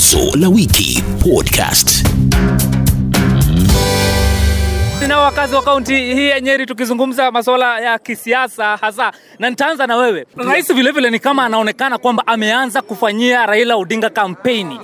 Wazo la Wiki Podcast. Nao wakazi wa kaunti hii ya Nyeri tukizungumza masuala ya kisiasa hasa, na nitaanza na wewe. Rais vilevile ni kama anaonekana kwamba ameanza kufanyia Raila Odinga kampeni.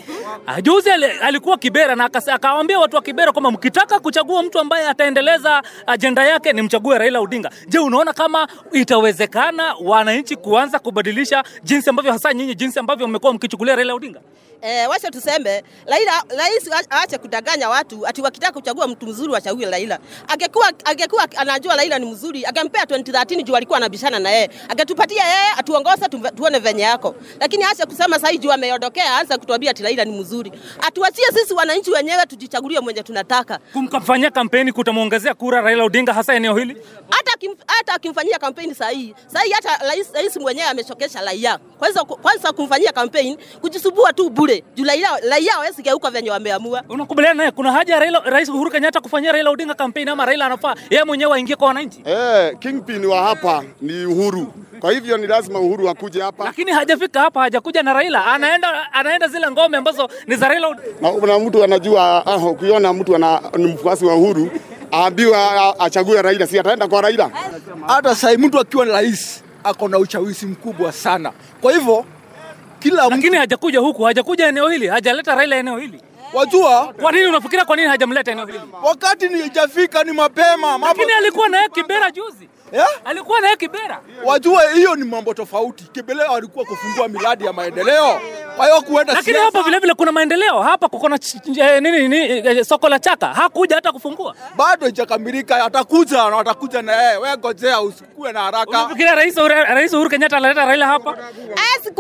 Ah, Juzi alikuwa Kibera na akawaambia watu wa Kibera kwamba mkitaka kuchagua mtu ambaye ataendeleza ajenda yake ni mchague Raila Odinga. Je, unaona kama itawezekana wananchi kuanza kubadilisha jinsi ambavyo hasa nyinyi jinsi ambavyo mmekuwa mkichukulia Raila Odinga? Eh, wacha tuseme Raila rais aache kudanganya watu ati wakitaka kuchagua mtu mzuri wachague Raila. Angekuwa angekuwa anajua Raila ni mzuri, angempea 2013 juu alikuwa anabishana na yeye. Angetupatia yeye atuongoze tuone venye yako. Lakini acha kusema sasa juu ameondokea, aanze kutuambia ati Raila ni mzuri. Atuachie sisi wananchi wenyewe tujichagulie mwenye tunataka. Kumkafanyia kampeni kutamwongezea kura Raila Odinga hasa eneo hili? hata kim, hata akimfanyia kampeni sahihi sahihi, hata rais, rais mwenyewe ameshokesha raia. Kwanza kwanza kumfanyia kampeni kujisubua tu bure, juu raia raia hawezi geuka venye wameamua. Unakubaliana naye kuna haja Raila, Rais Uhuru Kenyatta kufanyia Raila Odinga kampeni ama Raila anafaa yeye mwenyewe aingie kwa wananchi? Eh, kingpin wa hapa ni Uhuru. Kwa hivyo ni lazima Uhuru akuje hapa. Lakini hajafika hapa, hajakuja na Raila, anaenda anaenda zile ngome ambazo ni za Raila. Na, kuna mtu anajua ah, ukiona mtu ana, ni mfuasi wa Uhuru aambiwa ah, achague Raila, si ataenda kwa Raila. hata sasa mtu akiwa rais ako na ushawishi mkubwa sana. Kwa hivyo kila mtu Lakini hajakuja huku, hajakuja eneo hili, hajaleta Raila eneo hili. wajua, Kwa nini unafikiria kwa nini hajamleta eneo hili? wakati nijafika ni mapema Lakini alikuwa na yeye Kibera juzi. Yeah? Alikuwa na yeye Kibera. wajua hiyo ni mambo tofauti. Kibera alikuwa kufungua miradi ya maendeleo, kwa hiyo kuenda Lakini hapa vile vile kuna maendeleo. Hapa kuko na eh, nini, nini eh, soko la chaka. Hakuja hata kufungua. bado ijakamilika, atakuja na watakuja na yeye. Wewe ngojea, usikue na haraka. Unafikiria Rais Uhuru, Rais Uhuru Kenyatta analeta Raila hapa? Asikubali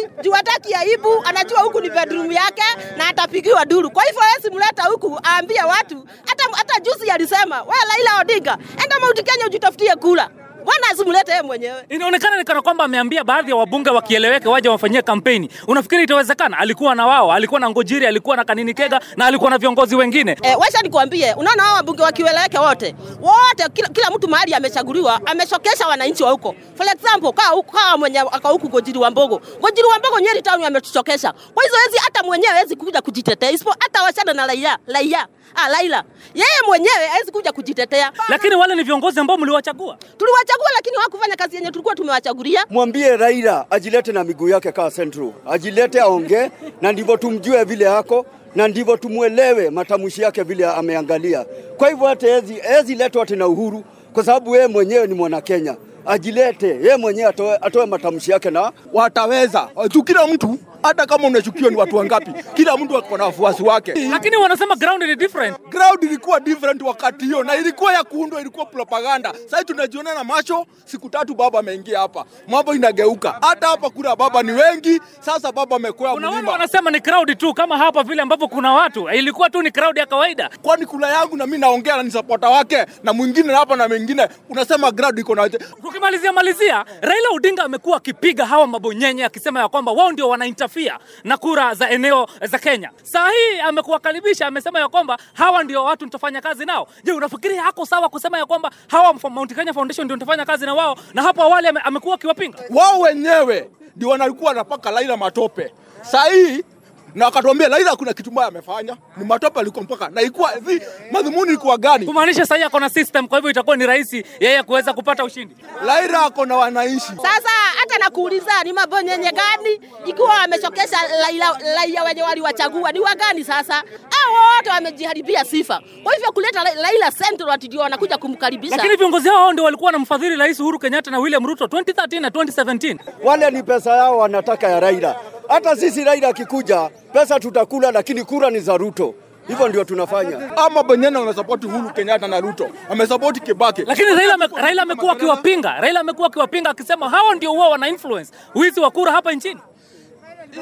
kubali juu hataki aibu, anajua huku ni bedroom yake na atapigiwa duru. Kwa hivyo yeye mleta huku aambie watu. Hata hata juzi alisema wewe Raila Odinga, enda Mount Kenya ujitafutie kula. Bwana asimlete yeye mwenyewe. Inaonekana ni kana kwamba ameambia baadhi ya wabunge wakieleweke waje wafanyie kampeni. Unafikiri itawezekana? Alikuwa na wao, alikuwa na Ngojiri, alikuwa na Kanini Kega na alikuwa na viongozi wengine. E, wacha nikwambie, unaona hao wabunge wakieleweke wote wote, kila, kila mtu mahali amechaguliwa ameshokesha wananchi wa huko. For example, kaa huko kaa mwenye aka huko Ngojiri wa Mbogo, Ngojiri wa Mbogo Nyeri town ametuchokesha. Kwa hizo hezi hata mwenyewe hezi kuja kujitetea, isipo hata wachana na Raila Raila ah, Laila yeye mwenyewe hezi kuja kujitetea. Lakini wale ni viongozi ambao mliwachagua. Tuliwachagua lakini hawakufanya kazi yenye tulikuwa tumewachagulia. mwambie Raila ajilete na miguu yake kaa Central, ajilete aongee, na ndivyo tumjue vile hako na ndivyo tumwelewe matamshi yake vile ameangalia. Kwa hivyo hata hezi, hezi letwa ati na Uhuru kwa sababu yeye mwenyewe ni mwana Kenya, ajilete yeye mwenyewe atoe, atoe matamshi yake na wataweza tu. Kila mtu hata kama unachukiwa ni watu wangapi, kila mtu ako na wafuasi wake. Lakini wanasema ground ni different. Ground ilikuwa different wakati hiyo, na ilikuwa ya kuundwa, ilikuwa propaganda. Sasa tunajiona na macho, siku tatu baba ameingia hapa, mambo inageuka. Hata hapa kuna baba ni wengi, sasa baba amekwea Kuna wale wanasema ni crowd tu kama hapa vile ambavyo kuna watu. Ilikuwa tu ni crowd ya kawaida. Kwani kula yangu na mimi naongea na ni supporter wake na mwingine hapa na mwingine, unasema crowd iko na ukimalizia malizia, Raila Odinga amekuwa akipiga hawa mabonyenye akisema ya kwamba wao ndio wanaintafia na kura za eneo za Kenya. Saa hii amekuwakaribisha, amesema ya kwamba hawa ndio watu nitafanya kazi nao. Je, unafikiri hako sawa kusema ya kwamba hawa Mount Kenya Foundation ndio nitafanya kazi na wao, na hapo awali amekuwa akiwapinga? wao wenyewe ndio wanalikuwa wanapaka Raila matope. Saa hii na wakatuambia Raila kuna kitu mbaya amefanya, ni matope alikuwa mpaka na ilikuwa hivi, madhumuni ilikuwa gani? Kumaanisha sasa hii ako na system, kwa hivyo itakuwa ni rahisi yeye kuweza kupata ushindi. Raila ako na wananchi Sasa hata nakuuliza ni mabonyenye gani ikiwa wamechokesha raia wenye waliwachagua ni wagani sasa? Hao wote wamejiharibia sifa. Kwa hivyo kuleta Raila Central ati ndio wanakuja kumkaribisha. Lakini viongozi hao ndio walikuwa wanamfadhili Rais Uhuru Kenyatta na William Ruto 2013 na 2017. wale ni pesa yao wanataka ya Raila. Hata sisi Raila akikuja, pesa tutakula, lakini kura ni za Ruto. Hivyo ndio tunafanya. ama Benyana wanasapoti Uhuru Kenyatta na Ruto, wamesapoti Kibaki. Lakini Raila Raila amekuwa akiwapinga, Raila amekuwa akiwapinga akisema hawa ndio huwa wana influence wizi wa kura hapa nchini.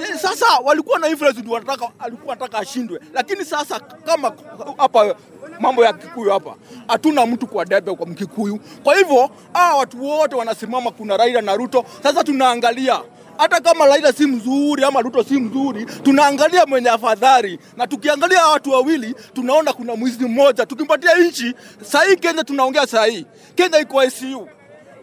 Eh, Sasa walikuwa na influence ndio wanataka, alikuwa anataka ashindwe, lakini sasa kama hapa mambo ya Kikuyu hapa hatuna mtu kwa debe kwa Mkikuyu. Kwa hivyo hawa watu wote wanasimama, kuna Raila na Ruto. Sasa tunaangalia hata kama Raila si mzuri ama Ruto si mzuri, tunaangalia mwenye afadhali, na tukiangalia watu wawili tunaona kuna mwizi mmoja. Tukimpatia nchi sahii, Kenya tunaongea sahii, Kenya iko ICU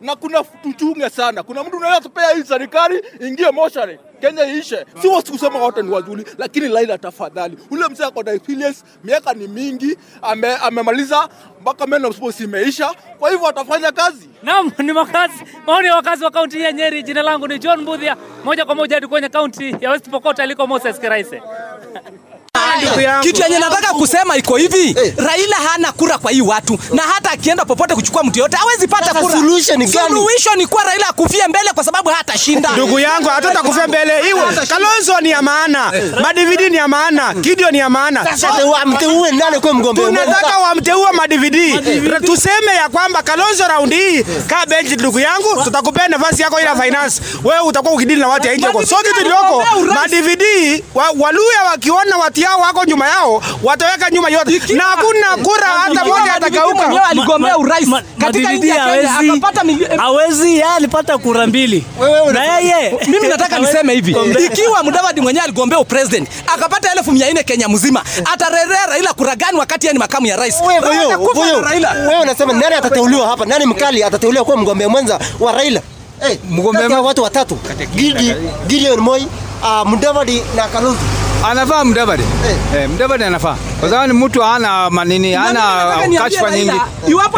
na kuna tuchunge sana. Kuna mtu unaweza kupea hii serikali ingie moshari Kenya iishe. Si wasi kusema wote ni wazuri, lakini Raila tafadhali, ule mzee ako na experience, miaka ni mingi, ame, amemaliza mpaka meno sports imeisha, kwa hivyo atafanya kazi. Naam, ni makazi maoni ya wakazi wa kaunti ya Nyeri. Jina langu ni John Mbudhia, moja kwa moja hadi kwenye kaunti ya West Pokot aliko Moses Kiraise. Kitu yenye nataka kusema iko hivi, Raila hana kura kwa hii watu, na hata akienda popote kuchukua mtu yote hawezi pata kura. solution gani? Suluhisho ni kwa Raila akufie mbele kwa sababu hatashinda. ndugu yangu hatutakufia mbele. Iwe kalonzo ni ya maana. Madividi ni ya maana. Kidio ni ya maana. Tunataka wamteue madividi tuseme ya kwamba kalonzo raundi hii kaa benchi ndugu yangu tutakupea nafasi yako ila finance. Wewe utakuwa ukidili na watu ya nje so kitu ilioko madividi wa, waluya wakiona watu yao wako nyuma yao wataweka nyuma yote na hakuna kura hata moja atakauka mwenyewe aligombea urais katika nchi ya Kenya akapata milioni hawezi yeye alipata kura mbili na yeye mimi nataka niseme hivi, ikiwa Mudavadi mwenyewe aligombea upresident akapata elfu mia nne Kenya mzima, atarerea Raila kura gani wakati yeye ni makamu ya rais? Wewe unasema nani atateuliwa hapa? Nani mkali atateuliwa kuwa mgombea mwenza wa Raila? Hey, Mgombea watu watatu. Gidi, Gideon Moi, uh, Mudavadi na Kalonzo. Anafaa Mudavadi eh. Mudavadi anafaa kwa sababu ni mtu hana manini, hana kashfa nyingi.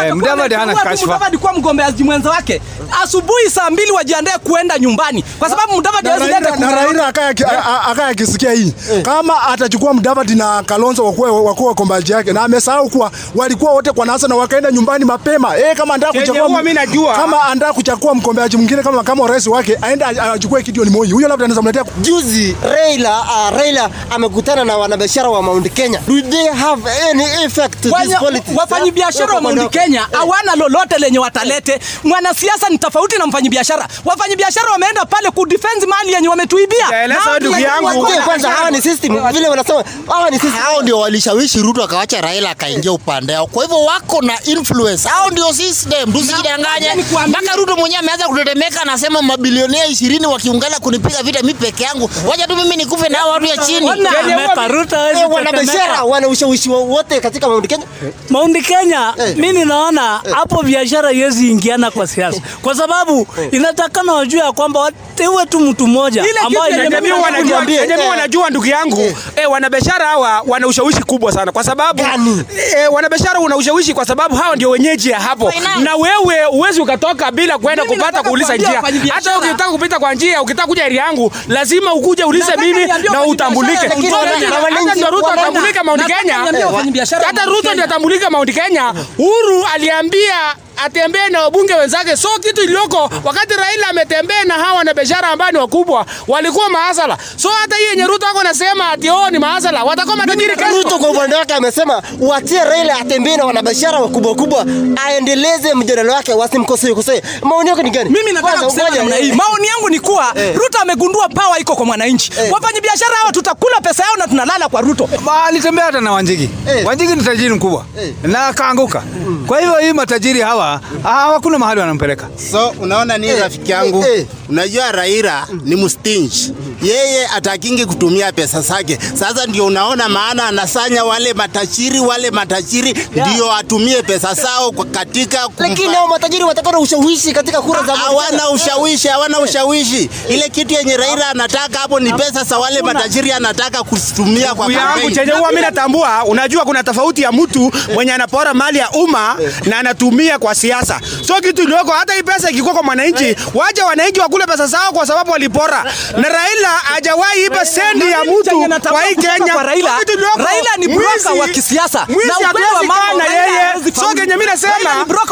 Eh, Mudavadi hana kashfa. Mudavadi kuwa mgombeaji mwenza wake, asubuhi saa mbili wajiandae kuenda nyumbani, kwa sababu Mudavadi hawezi leta na Raila akaya aki- a- a- akaye akisikia hii kama atachukua Mudavadi na Kalonzo wakuwa wakombaji yake, na amesahau kuwa walikuwa wote kwa NASA na wakaenda nyumbani mapema. Eh, kama anataka kuchagua mimi najua. kama anataka kuchagua mgombeaji mwingine kama kama rais wake aende achukue Gideon Moi, huyo labda anaweza mletea Juzi Raila uh, Raila amekutana na wanabiashara wa Mount Kenya. They have any effect to this politics? wafanyabiashara wa Mount Kenya hawana lolote lenye watalete. Mwanasiasa ni tofauti na mfanyabiashara. Wafanyabiashara wameenda pale kudefend mali yenye wametuibia. Ndugu yangu. kwanza hawa ni system vile wanasema hawa ni system. hao ndio walishawishi Ruto akawacha Raila akaingia upande wao. Kwa hivyo wako na influence, hao ndio system, tusijidanganye. Mpaka Ruto mwenyewe ameanza kutetemeka, anasema mabilionea ishirini wakiungana kunipiga vita mimi peke yangu, wacha tu mimi nikufe na hao watu ya chini. Ameka Ruto hawezi Eh, wanabiashara wana ushawishi wote katika Mount Kenya. Mount Kenya Eh. mi ninaona hapo biashara iwezi ingiana kwa siasa, kwa sababu inatakana wajue ya kwamba wateue tu mtu mmoja ambaye Jamii wanajua, eh. ndugu yangu eh, wanabiashara hawa wana ushawishi kubwa sana. Kwa sababu eh, wanabiashara una ushawishi kwa sababu hawa ndio wenyeji ya hapo, na wewe uwezi ukatoka bila kwenda kupata kuuliza njia. Hata ukitaka kupita kwa njia, ukitaka kuja area yangu, lazima ukuje ulize mimi na utambulike. Mount Kenya, niambie hata Ruto ndio atambulika Mount Kenya. Uhuru aliambia atembee na wabunge wenzake. So kitu iliyoko wakati Raila ametembea na hawa na biashara ambao ni wakubwa walikuwa maasala. So hata hii yenye Ruto ako nasema ati oh ni maasala, watakuwa matajiri kesho. Ruto kwa upande wake amesema watie Raila atembee na wanabiashara wakubwa wakubwa, aendeleze mjadala wake, wasimkosee kosee. Maoni yako ni gani? Mimi nataka kusema namna eh, hii. Maoni yangu ni kuwa Ruto amegundua power iko kwa mwananchi. Wafanyabiashara hawa tutakula pesa yao na tunalala kwa Ruto. Alitembea hata na Wanjigi. Eh. Wanjigi ni tajiri mkubwa Eh. na akaanguka. Kwa hivyo hii matajiri hawa hawakuna mahali wanampeleka. So unaona ni Eh, rafiki yangu, eh, eh. unajua Raila ni mstingi, yeye atakingi kutumia pesa zake. Sasa ndio unaona maana anasanya wale matajiri, wale matajiri ndio atumie pesa zao kwa- katika kumpa. lakini hao matajiri watakuwa na ushawishi katika kura za hawana ushawishi, hawana ushawishi. Ile kitu yenye Raila anataka hapo ni pesa za wale matajiri, anataka kutumia kwa kampeni. chenye huwa mimi natambua, unajua kuna tofauti ya mtu mwenye anapora mali ya umma na anatumia kwa siasa. So kitu iliyoko, hata hii pesa ikikuwa kwa mwananchi, waje wananchi wakule pesa zao kwa sababu walipora, na Raila hajawahi iba sendi ya mtu kwa hii Kenya. Raila, ni broka wa kisiasa. Mwizi Na wa hatuwezi kaa na yeye. So kenye mimi nasema,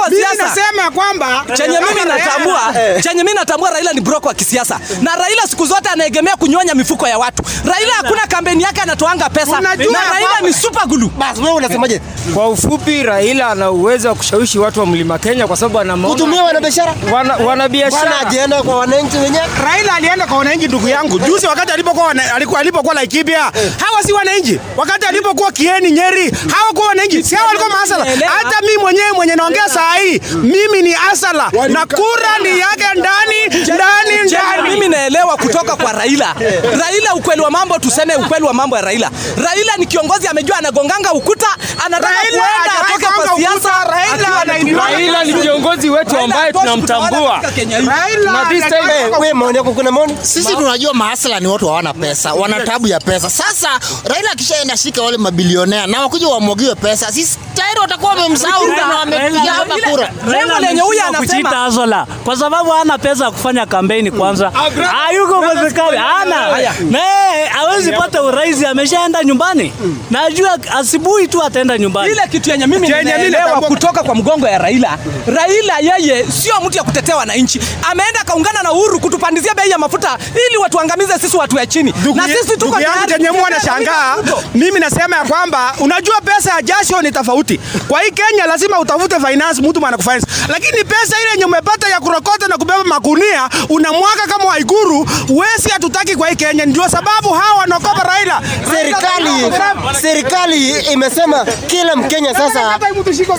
mimi nasema kwamba chenye mimi natambua chenye mimi natambua Raila ni broka wa kisiasa na Raila siku zote anaegemea kunyonya mifuko ya watu. Raila hakuna kampeni yake anatoanga pesa na Raila ni super glue. Bas wewe unasemaje? Kwa ufupi, Raila ana uwezo wa kushawishi watu wa mlima Kenya kwa sababu ana Kutumia wanabiashara wana, wanabiashara ajienda kwa wananchi wenyewe. Raila alienda kwa wananchi ndugu yangu juzi, wakati alipokuwa alikuwa alipokuwa Laikipia, hawa si wananchi. Wakati alipokuwa Kieni, Nyeri, hawa kwa wananchi, si hawa walikuwa maasala. Hata mimi mwenyewe mwenye naongea saa hii, mimi ni asala na kura ni yake ndani ndani ndani. mimi naelewa kutoka kwa Raila. Raila, ukweli wa mambo, tuseme ukweli wa mambo ya Raila. Raila ni kiongozi amejua anagonganga ukuta, anataka kuenda atoke kwa siasa. Raila akiwa ana ametulia. influence Raila ni kiongozi wetu ambaye tunamtambua. Na this time wewe maoni yako kuna maoni? Sisi tunajua mahasla ni watu hawana pesa, wana tabu ya pesa. Sasa Raila akishaenda shika wale mabilionea na wakuja wamwagiwe pesa, sisi tayari watakuwa wamemsahau na wamepiga hapa kura. Lengo lenye huyu kuchita Azola kwa sababu hana pesa ya kufanya kampeni kwanza. Hayuko kwa serikali, hana. Na hawezi pata urais, ameshaenda nyumbani. Najua asubuhi tu ataenda nyumbani. Ile kitu yenye mimi ninaelewa kutoka kwa mgongo ya Raila, Raila yeye sio mtu ya kutetea wananchi. Ameenda kaungana na Uhuru kutupandizia bei ya mafuta ili watuangamize sisi watu ya chini. Na sisi tuko yangu tayari kutetea mimi nasema ya kwamba unajua pesa ya jasho ni tofauti. Kwa hii Kenya lazima utafute finance, mtu mwana kufinance, lakini pesa ile yenye umepata ya kurokota na kubeba magunia unamwaga kama Waiguru, wesi hatutaki kwa hii Kenya. Ndio sababu hawa wanaokopa Raila. Serikali serikali imesema kila Mkenya sasa,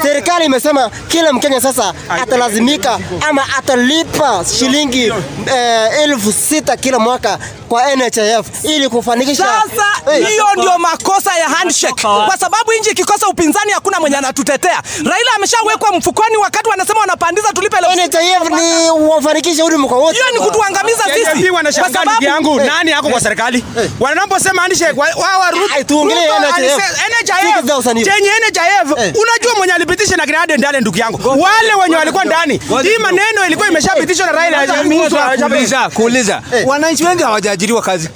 serikali imesema kila Mkenya sasa atalazimika ama atalipa shilingi eh, elfu sita kila mwaka kwa NHIF ili kufanikisha. Sasa hiyo ndio makosa ya handshake, kwa sababu nchi ikikosa upinzani hakuna mwenye anatutetea. Raila ameshawekwa mfukoni wakati wanasema wanapandiza tulipe. NHIF ni wafanikishe huduma kwa wote. Hiyo ni kutuangamiza sisi, kwa sababu yangu, nani yako kwa serikali? Wanaposema handshake wa- wao warudi tuongelee NHIF. NHIF chenye NHIF unajua mwenye alipitisha na Grenade ndani ndugu yangu, wale wenye walikuwa ndani, hii maneno ilikuwa imeshapitishwa na Raila. kuuliza kuuliza wananchi wengi hawajaajiriwa kazi.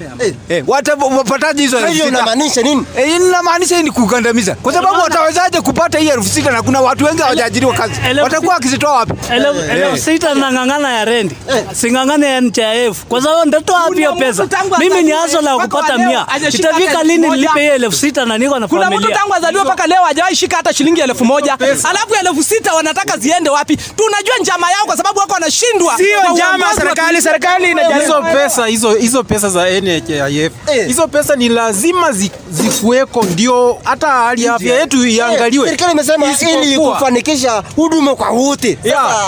Eh, wata- wapataje hizo elfu sita? Inamaanisha nini? Eh, inamaanisha ni kukandamiza, kwa sababu watawezaje kupata hii elfu sita na kuna watu wengi hawajaajiriwa kazi, watakuwa wakizitoa wapi? Elfu Eh. elfu sita nang'ang'ana ya rendi. Sing'ang'ane ya NHIF kwa sababu ndatoa wapi hiyo pesa? Mimi ni azaliwe la kupata mia, itafika lini nilipe hiyo elfu sita na niko na Kuna mtu tangu azaliwe mpaka leo hajawahi shika hata shilingi elfu moja? Alafu elfu sita wanataka ziende wapi? Tunajua njama yao kwa sababu wako wanashindwa. Sio njama serikali, serikali inajaribu hizo pesa hizo hizo pesa za NHIF hizo pesa ni lazima zi- zikuweko ndio hata hali ya afya yetu iangaliwe. Serikali imesema ili kufanikisha huduma kwa wote.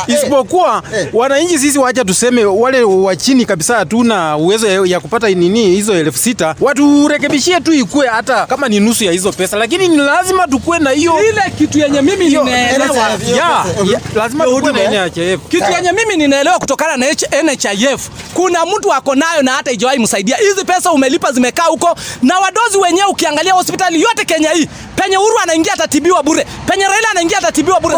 eh, isipokuwa wananchi sisi, wacha tuseme wale wa chini kabisa hatuna uwezo ya- kupata nini hizo elfu sita. Waturekebishie tu ikue hata kama ni nusu ya hizo pesa, lakini ni lazima tukue na hiyo ile kitu yenye mimi ninaelewa. lazima tukue na NHIF. Kitu yenye mimi ninaelewa kutokana na NHIF, kuna mtu ako nayo na hata ijawahi msaidia. Hizi pesa umelipa zimekaa huko, na wadozi wenyewe, ukiangalia hospitali yote Kenya hii, penye Uhuru anaingia atatibiwa bure, penye Raila anaingia atatibiwa bure.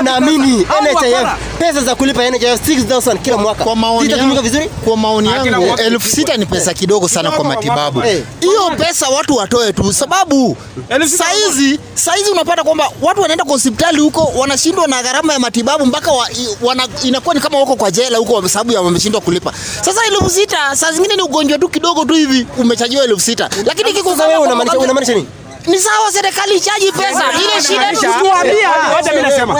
Unaamini NHIF. Pesa za kulipa NHIF 6000 kila mwaka Kwa maoni yangu, vizuri? kwa maoni yangu elfu sita ni pesa kidogo sana kwa matibabu. Eh. Hiyo pesa watu watoe tu, sababu saizi saizi unapata kwamba watu wanaenda kwa hospitali huko wanashindwa na gharama ya matibabu mpaka wa, inakuwa ni kama wako kwa jela huko kwa sababu ya wameshindwa kulipa. Sasa elfu sita saa zingine ni ugonjwa tu kidogo tu hivi umechajiwa elfu sita lakini kiko wewe unamaanisha unamaanisha nini? Ni sawa, serikali ichaji pesa ile shida tu wacha mimi nasema.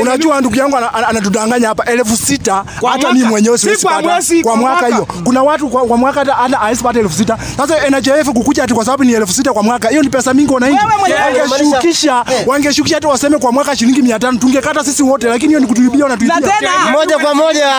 Unajua ndugu yangu ana- ana- anatudanganya hapa elfu sita hata mimi mwenyewe Si siwezi kwa pata mwezi, kwa mwaka hiyo. Kuna watu kwa, kwa mwaka hata hawezi pata elfu sita. Sasa NHIF kukuja ati kwa sababu ni elfu sita kwa mwaka, hiyo ni pesa mingi wananchi. Wangeshukisha, wangeshukisha hata waseme kwa mwaka shilingi 500 tungekata sisi wote, lakini hiyo ni kutuibia wanatuibia. tuibia. moja kwa moja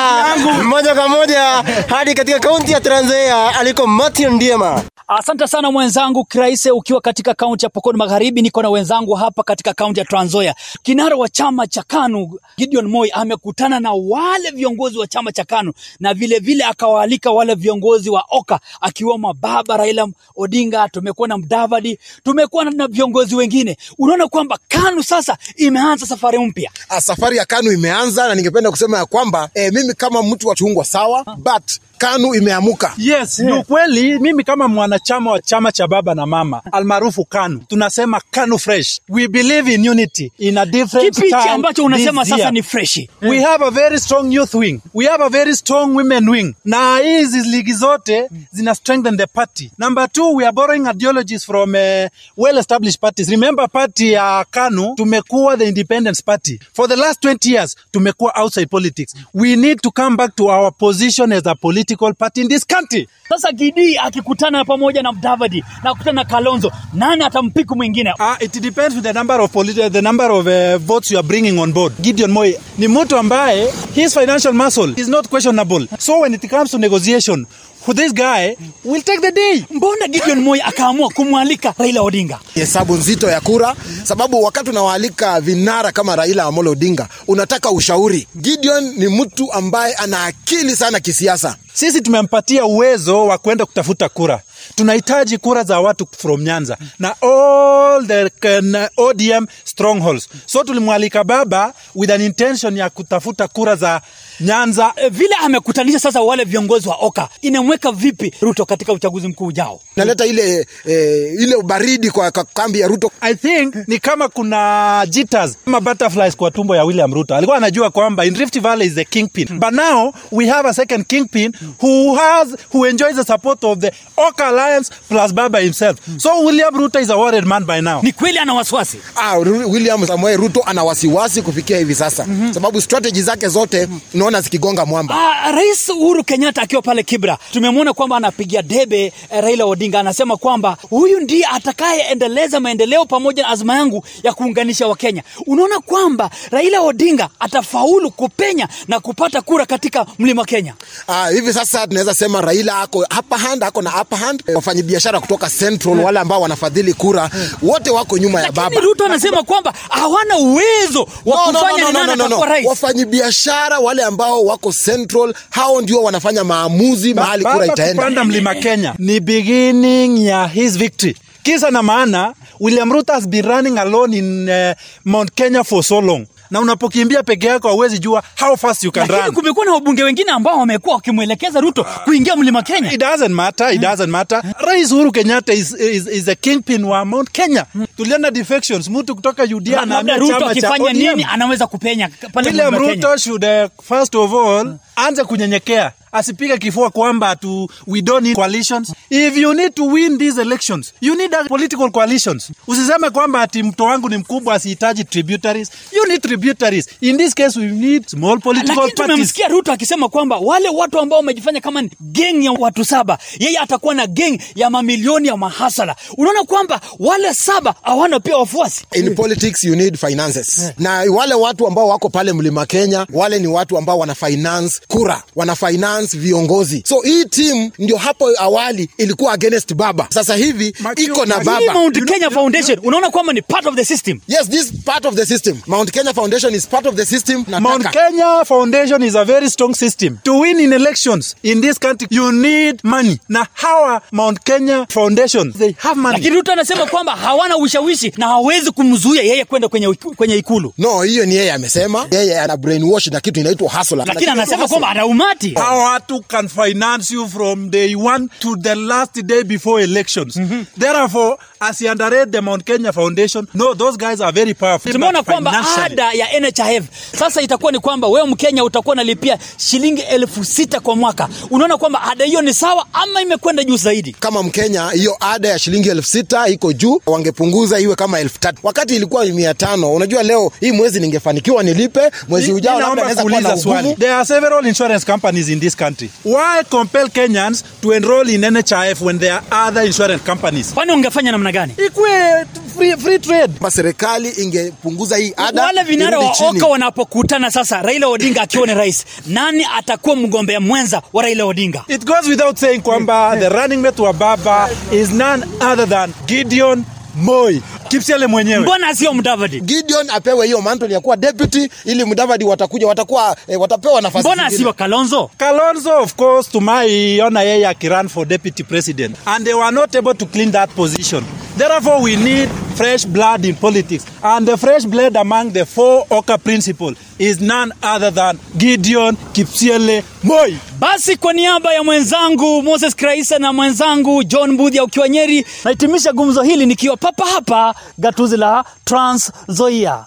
moja kwa moja hadi katika kaunti ya Trans Nzoia aliko Martin Ndiema. Asante sana mwenzangu Kraise, ukiwa katika kaunti ya Pokot Magharibi. Niko na wenzangu hapa katika kaunti ya Trans Nzoia. Kinara wa chama cha KANU Gideon Moi amekutana na wale viongozi wa chama cha KANU na vile vile akawaalika wale viongozi wa OKA akiwemo baba Raila Odinga, tumekuwa na Mdavadi, tumekuwa na viongozi wengine. Unaona kwamba KANU sasa imeanza safari mpya. Ah, safari ya KANU imeanza na ningependa kusema ya kwamba eh, mimi kama mtu wa chungwa sawa, but KANU imeamuka. Yes, ni ukweli. Mimi kama mwanachama wa chama cha baba na mama almaarufu KANU, tunasema KANU fresh. We believe in unity in a different Kipi time ambacho unasema sasa ni fresh? Yeah. We have a very strong youth wing. We have a very strong women wing. Na hizi ligi zote zina strengthen the party. Number two, we are borrowing ideologies from uh, well established parties. Remember party ya KANU tumekuwa the independence party. For the last 20 years tumekuwa outside politics. We need to come back to our position as a political party in this country. Sasa Gidi akikutana pamoja na Mudavadi na kukutana na Kalonzo, nani atampiku mwingine? Uh, it depends with the number of the number of uh, votes you are bringing on board. Gideon Moi ni mtu ambaye his financial muscle is not questionable. So when it comes to negotiation, this guy will take the day. Mbona Gideon Moi akaamua kumwalika Raila Odinga? hesabu nzito ya kura, sababu wakati unawaalika vinara kama Raila Amolo Odinga unataka ushauri. Gideon ni mtu ambaye ana akili sana kisiasa. Sisi tumempatia uwezo wa kwenda kutafuta kura. Tunahitaji kura za watu from Nyanza na all the ODM strongholds. So tulimwalika baba with an intention ya kutafuta kura za Nyanza. E, vile amekutanisha sasa wale viongozi wa Oka, inamweka vipi Ruto katika uchaguzi mkuu ujao? Naleta ile e, ile ubaridi kwa, kambi ya Ruto. I think ni kama kuna jitters kama butterflies kwa tumbo ya William Ruto. Alikuwa anajua kwamba in Rift Valley is the kingpin. But now we have a second kingpin who has who enjoys the support of the Oka Alliance plus Baba himself. So William Ruto is a worried man by now. Ni kweli ana wasiwasi. Ah, William Samoei Ruto ana wasiwasi kufikia hivi sasa mm-hmm. sababu strategy zake zote unaona zikigonga mwamba. Ah, Rais Uhuru Kenyatta akiwa pale Kibra, tumemwona kwamba anapigia debe eh, Raila Odinga, anasema kwamba huyu ndiye atakayeendeleza maendeleo pamoja na azma yangu ya kuunganisha Wakenya. Unaona kwamba Raila Odinga atafaulu kupenya na kupata kura katika mlima Kenya. Ah, hivi sasa tunaweza sema Raila ako upper hand, ako na upper hand. Wafanyabiashara kutoka Central wale ambao wanafadhili kura wote wako nyuma ya baba. Lakini Ruto anasema kwamba hawana uwezo wa kufanya nani atakuwa rais. Wafanyabiashara wale ambao wako Central, hao ndio wanafanya maamuzi mahali kura itaenda. kupanda mlima Kenya ni beginning ya his victory. Kisa na maana William Ruto has been running alone in uh, Mount Kenya for so long. Na unapokimbia peke yako hauwezi jua how fast you can run. kumekuwa na wabunge wengine ambao wamekuwa wakimwelekeza Ruto kuingia mlima Kenya. It doesn't matter, it doesn't matter. Rais Uhuru Kenyatta is, is, is a kingpin wa Mount Kenya. Tuliona defections, mtu kutoka UDA Labda chama cha akifanya nini anaweza kupenya pale mlima Kenya. Ruto should uh, first of all anze kunyenyekea asipige kifua kwamba tu we don't need coalitions if you need to win these elections you need a political coalitions usiseme kwamba ati mto wangu ni mkubwa asihitaji tributaries you need tributaries in this case we need small political Lakini tumemsikia Ruto akisema kwamba wale watu ambao wamejifanya kama gang ya watu saba, yeye atakuwa na gang ya mamilioni ya mahasala. Unaona kwamba wale saba hawana pia wafuasi. In politics you need finances. Na wale watu ambao wako pale Mlima Kenya, wale ni watu ambao wana finance kura, wana finance viongozi. So hii timu ndio hapo awali ilikuwa against baba. Sasa hivi iko na baba. Mount Kenya Foundation unaona kwamba ni part of the system. Yes, this part of the system. Mount Kenya Foundation is part of the system. Mount Kenya Foundation is a very strong system. To win in elections in this country, you need money. Na hawa Mount Kenya Foundation, they have money. Lakini Ruto anasema kwamba hawana ushawishi na hawezi kumzuia yeye kwenda kwenye, kwenye ikulu. No, hiyo ni yeye amesema. Yeye ana brainwash na kitu inaitwa hustler. Lakini anasema kwamba ana umati. Hawa watu can finance you from day one to the last day before elections. Therefore, as you underrate the Mount Kenya Foundation, no, those guys are very powerful. Tumeona kwamba ada ya NHIF sasa itakuwa ni kwamba wewe Mkenya utakuwa unalipia shilingi elfu sita kwa mwaka. Unaona kwamba ada hiyo ni sawa ama imekwenda juu zaidi? kama Mkenya hiyo ada ya shilingi elfu sita iko juu, wangepunguza iwe kama elfu tatu wakati ilikuwa mia tano. Unajua leo hii mwezi ningefanikiwa nilipe, mwezi ujao labda naweza kuwa na kuuliza swali. ugumu. There are several insurance companies in this country. Why compel Kenyans to enroll in NHIF when there are other insurance companies? Kwani ungefanya namna gani? Ikuwe free, free trade. Kama serikali ingepunguza hii ada, Wale vinara wa. Oka wanapokutana sasa, Raila Odinga akiwa ni rais, nani atakuwa mgombea mwenza wa Raila Odinga? It goes without saying kwamba the running mate wa baba is none other than Gideon Moi. Kipsiele mwenyewe. Mbona sio Mudavadi? Gideon apewe hiyo mantle ya kuwa deputy ili Mudavadi watakuja watakuwa eh, watapewa nafasi Mbona sio Kalonzo? Kalonzo of course tumaiona yeye akirun for deputy president and they were not able to clean that position. Therefore we need fresh blood in politics and the fresh blood among the four Oka principle is none other than Gideon Kipsiele Moi. Basi kwa niaba ya mwenzangu Moses Kraisa na mwenzangu John Budhia ukiwa Nyeri, nahitimisha gumzo hili nikiwa papa hapa gatuzi la Trans Nzoia.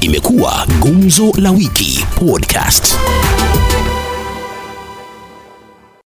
Imekuwa gumzo la wiki podcast.